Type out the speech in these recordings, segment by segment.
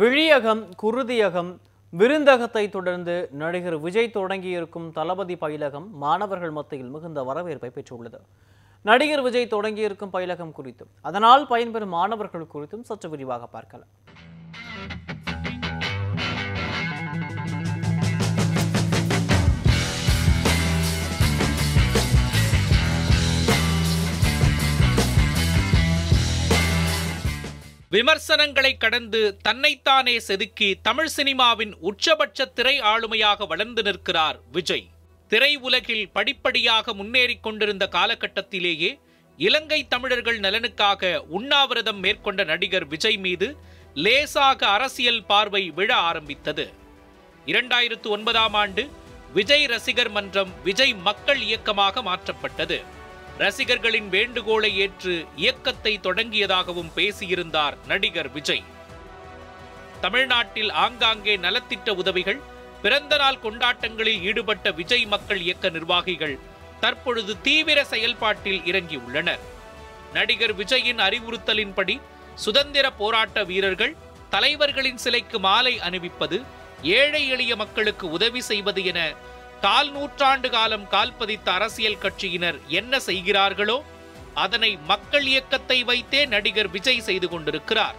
விழியகம் குருதியகம் விருந்தகத்தை தொடர்ந்து நடிகர் விஜய் தொடங்கியிருக்கும் தளபதி பயிலகம் மாணவர்கள் மத்தியில் மிகுந்த வரவேற்பை பெற்றுள்ளது. நடிகர் விஜய் தொடங்கியிருக்கும் பயிலகம் குறித்தும் அதனால் பயன்பெறும் மாணவர்கள் குறித்தும் சற்று விரிவாக பார்க்கலாம். விமர்சனங்களை கடந்து தன்னைத்தானே செதுக்கி தமிழ் சினிமாவின் உச்சபட்ச திரை ஆளுமையாக வளர்ந்து நிற்கிறார் விஜய். திரை உலகில் படிப்படியாக முன்னேறிக் கொண்டிருந்த காலகட்டத்திலேயே இலங்கை தமிழர்கள் நலனுக்காக உண்ணாவிரதம் மேற்கொண்ட நடிகர் விஜய் மீது லேசாக அரசியல் பார்வை விழ ஆரம்பித்தது. இரண்டாயிரத்து ஒன்பதாம் ஆண்டு விஜய் ரசிகர் மன்றம் விஜய் மக்கள் இயக்கமாக மாற்றப்பட்டது. ரசிகர்களின் வேண்டுகோளை ஏற்று இயக்கத்தை தொடங்கியதாகவும் பேசியிருந்தார் நடிகர் விஜய். தமிழ்நாட்டில் ஆங்காங்கே நலத்திட்ட உதவிகள் பிறந்த நாள் கொண்டாட்டங்களில் ஈடுபட்ட விஜய் மக்கள் இயக்க நிர்வாகிகள் தற்பொழுது தீவிர செயல்பாட்டில் இறங்கியுள்ளனர். நடிகர் விஜயின் அறிவுறுத்தலின்படி சுதந்திர போராட்ட வீரர்கள் தலைவர்களின் சிலைக்கு மாலை அணிவிப்பது ஏழை எளிய மக்களுக்கு உதவி செய்வது என கால் நூற்றாண்டு காலம் கால்பதித்த அரசியல் கட்சியினர் என்ன செய்கிறார்களோ அதனை மக்கள் இயக்கத்தை வைத்தே நடிகர் விஜய் செய்து கொண்டிருக்கிறார்.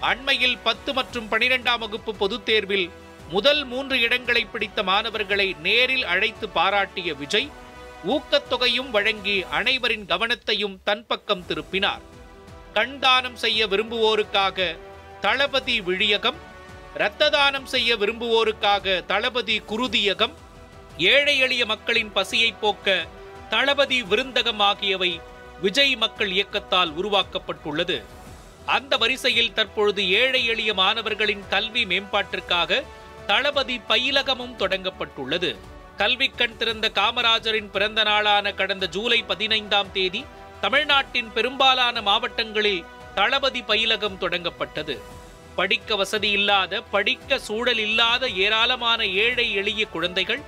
அண்மையில் பத்து மற்றும் பனிரெண்டாம் வகுப்பு பொதுத் தேர்வில் முதல் மூன்று இடங்களை பிடித்த மாணவர்களை நேரில் அழைத்து பாராட்டிய விஜய் ஊக்கத்தொகையும் வழங்கி அனைவரின் கவனத்தையும் தன் பக்கம் திருப்பினார். கண்தானம் செய்ய விரும்புவோருக்காக தளபதி விழியகம் இரத்த தானம் செய்ய விரும்புவோருக்காக தளபதி குருதியகம் ஏழை எளிய மக்களின் பசியை போக்க தளபதி விருந்தகம் ஆகியவை விஜய் மக்கள் இயக்கத்தால் உருவாக்கப்பட்டுள்ளது. அந்த வரிசையில் தற்பொழுது ஏழை எளிய மாணவர்களின் கல்வி மேம்பாட்டிற்காக தளபதி பயிலகமும் தொடங்கப்பட்டுள்ளது. கல்வி கண் திறந்த காமராஜரின் பிறந்த நாளான கடந்த ஜூலை பதினைந்தாம் தேதி தமிழ்நாட்டின் பெரும்பாலான மாவட்டங்களில் தளபதி பயிலகம் தொடங்கப்பட்டது. படிக்க வசதி இல்லாத படிக்க சூழல் இல்லாத ஏராளமான ஏழை எளிய குழந்தைகள்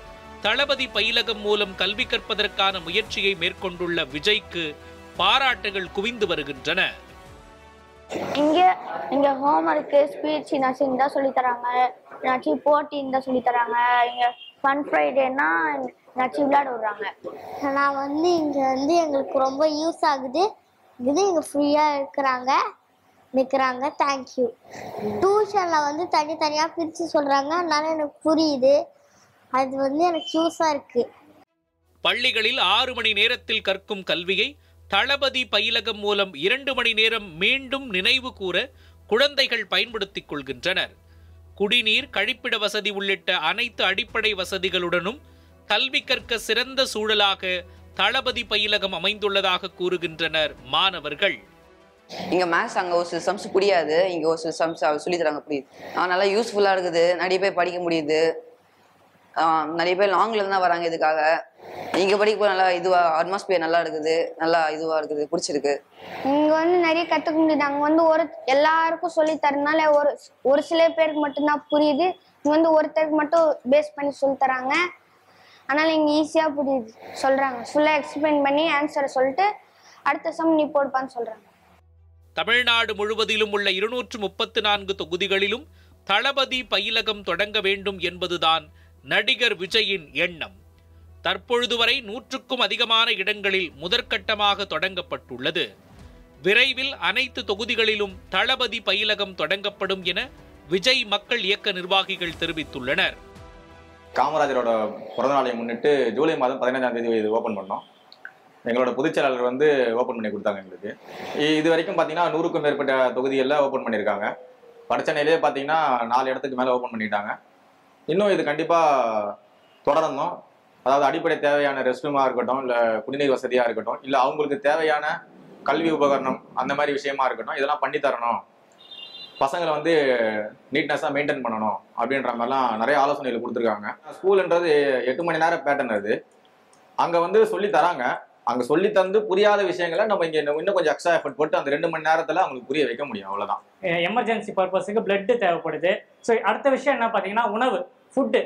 தளபதி பயிலகம் மூலம் கல்வி கற்பதற்கான முயற்சியை மேற்கொண்டுள்ள விஜய்க்கு பாராட்டுகள் குவிந்து வருகின்றன. இங்கே இங்கே ஹோம்ஒர்க்கு ஸ்பீச் நர்சிங் தான் சொல்லித் தராங்க. ஏதாச்சும் போட்டின்னு தான் சொல்லித் தராங்க. இங்கே ஃபன் ஃப்ரைடேனா ஏதாச்சும் விளையாட விடுறாங்க. நான் வந்து இங்கே வந்து எங்களுக்கு ரொம்ப யூஸ் ஆகுது. இது இங்கே ஃப்ரீயாக இருக்கிறாங்க. நிற்கிறாங்க தேங்க்யூ டியூஷனில் வந்து தனித்தனியாக பிரித்து சொல்கிறாங்க அதனால எனக்கு புரியுது. அது வந்து எனக்கு யூஸாக இருக்குது பள்ளிகளில் ஆறு மணி நேரத்தில் கற்கும் கல்வியை தளபதி பயிலகம் மூலம் இரண்டு மணி நேரம் மீண்டும் நினைவு கூற குழந்தைகள் பயன்படுத்திக் கொள்கின்றனர். குடிநீர் கழிப்பிட வசதி உள்ளிட்ட அனைத்து அடிப்படை வசதிகளுடனும் கல்வி கற்க சிறந்த சூழலாக தளபதி பயிலகம் அமைந்துள்ளதாக கூறுகின்றனர் மாணவர்கள். இங்கே மேக்ஸ் அங்கே ஒரு சில சம்ஸ் புரியாது. இங்கே ஒரு சில சம்ஸ் சொல்லி தராங்க. புரியுது. நல்லா யூஸ்ஃபுல்லாக இருக்குது. நிறைய பேர் படிக்க முடியுது. ஆ, நிறைய பேர் லாங்ல இருந்தா வராங்க இதுக்காக. இங்கே படிக்க போய் நல்லா இதுவாக அட்மாஸ்பியர் நல்லா இருக்குது. நல்லா இதுவாக இருக்குது. பிடிச்சிருக்கு. இங்கே வந்து நிறைய கற்றுக்க முடியுது. அங்க வந்து ஒரு எல்லாருக்கும் சொல்லி தரனால ஒரு ஒரு சில பேருக்கு மட்டும்தான் புரியுது. இங்கே வந்து ஒருத்தருக்கு மட்டும் பேஸ் பண்ணி சொல்லி தராங்க அதனால் இங்கே ஈஸியாக புரியுது. சொல்றாங்க. ஃபுல்லாக எக்ஸ்பிளைன் பண்ணி ஆன்சரை சொல்லிட்டு அடுத்த சம் நீ போடுப்பான்னு சொல்கிறாங்க தமிழ்நாடு முழுவதிலும் உள்ள இருநூற்று முப்பத்து நான்கு தொகுதிகளிலும் தளபதி பயிலகம் தொடங்க வேண்டும் என்பதுதான் நடிகர் விஜயின் எண்ணம். தற்பொழுது வரை நூற்றுக்கும் அதிகமான இடங்களில் முதற்கட்டமாக தொடங்கப்பட்டுள்ளது. விரைவில் அனைத்து தொகுதிகளிலும் தளபதி பயிலகம் தொடங்கப்படும் என விஜய் மக்கள் இயக்க நிர்வாகிகள் தெரிவித்துள்ளனர். காமராஜரோட பிறந்தநாளை முன்னிட்டு ஜூலை மாதம் பதினைஞ்சாம் தேதி இது ஓப்பன் பண்ணோம். எங்களோட பொதுச் செயலாளர் வந்து ஓப்பன் பண்ணி கொடுத்தாங்க எங்களுக்கு. இது வரைக்கும் பார்த்தீங்கன்னா நூறுக்கும் மேற்பட்ட தொகுதிகளில் ஓப்பன் பண்ணியிருக்காங்க வடச்சென்னையிலே பார்த்தீங்கன்னா நாலு இடத்துக்கு மேலே ஓப்பன் பண்ணிட்டாங்க. இன்னும் இது கண்டிப்பாக தொடரணும். அதாவது அடிப்படை தேவையான ரெஸ்ட் ரூமாக இருக்கட்டும் இல்லை குடிநீர் வசதியாக இருக்கட்டும் இல்லை அவங்களுக்கு தேவையான கல்வி உபகரணம் அந்த மாதிரி விஷயமா இருக்கட்டும் இதெல்லாம் பண்ணி தரணும். பசங்களை வந்து நீட்னஸாக மெயின்டைன் பண்ணணும் அப்படின்ற மாதிரிலாம் நிறைய ஆலோசனைகள் கொடுத்துருக்காங்க. ஸ்கூலுன்றது எட்டு மணி நேரம் பேட்டர்ன் அது. அங்கே வந்து சொல்லி தராங்க. அங்கே சொல்லி தந்து புரியாத விஷயங்களை நம்ம இங்கே இன்னும் கொஞ்சம் எக்ஸ்ட்ரா எஃபர்ட் போட்டு அந்த ரெண்டு மணி நேரத்தில் அவங்களுக்கு புரிய வைக்க முடியும் அவ்வளோதான் எமர்ஜென்சி பர்பஸுக்கு பிளட்டு தேவைப்படுது. ஸோ அடுத்த விஷயம் என்ன பார்த்தீங்கன்னா உணவு ஃபுட்டு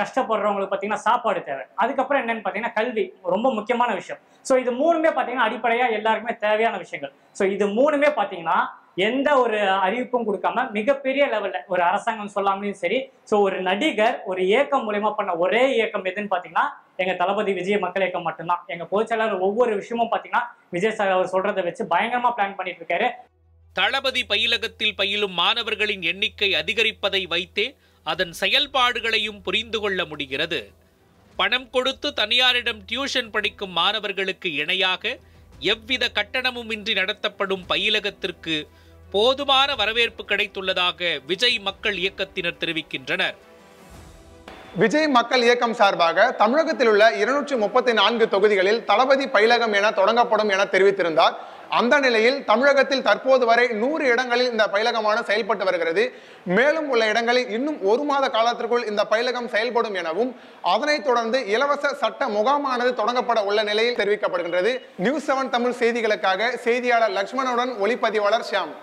கஷ்டப்படுறவங்களுக்கு பார்த்தீங்கன்னா சாப்பாடு தேவை. அதுக்கப்புறம் என்னன்னு பார்த்தீங்கன்னா கல்வி ரொம்ப முக்கியமான விஷயம். ஸோ இது மூணுமே பார்த்தீங்கன்னா அடிப்படையாக எல்லாருக்குமே தேவையான விஷயங்கள். ஸோ இது மூணுமே பார்த்தீங்கன்னா எந்த ஒரு அறிவிப்பும் கொடுக்காம மிகப்பெரிய லெவல்ல ஒரு அரசாங்கம் சொல்லாமலையும் சரி ஸோ ஒரு நடிகர் ஒரு இயக்கம் மூலயமா பண்ண ஒரே இயக்கம் எதுன்னு பாத்தீங்கன்னா எங்க தளபதி விஜய் மக்கள் இயக்கம் மட்டும்தான். எங்க பொதுச்செயலாளர் ஒவ்வொரு விஷயமும் பாத்தீங்கன்னா விஜய் சார் அவர் சொல்றதை வச்சு பயங்கரமா பிளான் பண்ணிட்டு இருக்காரு. தளபதி பயிலகத்தில் பயிலும் மாணவர்களின் எண்ணிக்கை அதிகரிப்பதை வைத்தே அதன் செயல்பாடுகளையும் புரிந்து கொள்ள முடிகிறது. பணம் கொடுத்து தனியாரிடம் டியூஷன் படிக்கும் மாணவர்களுக்கு இணையாக எவ்வித கட்டணமும் இன்றி நடத்தப்படும் பயிலகத்திற்கு போதுமான வரவேற்பு கிடைத்துள்ளதாக விஜய் மக்கள் இயக்கத்தினர் தெரிவிக்கின்றனர். விஜய் மக்கள் இயக்கம் சார்பாக தமிழகத்தில் உள்ள இருநூற்றி முப்பத்தி நான்கு தொகுதிகளில் தளபதி பயிலகம் என தொடங்கப்படும் என தெரிவித்திருந்தார். அந்த நிலையில் தமிழகத்தில் தற்போது வரை நூறு இடங்களில் இந்த பயிலகமான செயல்பட்டு வருகிறது. மேலும் உள்ள இடங்களில் இன்னும் ஒரு மாத காலத்திற்குள் இந்த பயிலகம் செயல்படும் எனவும் அதனைத் தொடர்ந்து இலவச சட்ட முகாமானது தொடங்கப்பட உள்ள நிலையில் தெரிவிக்கப்படுகின்றது. நியூஸ் செவன் தமிழ் செய்திகளுக்காக செய்தியாளர் லட்சுமணனுடன் ஒளிப்பதிவாளர் ஷியாம்.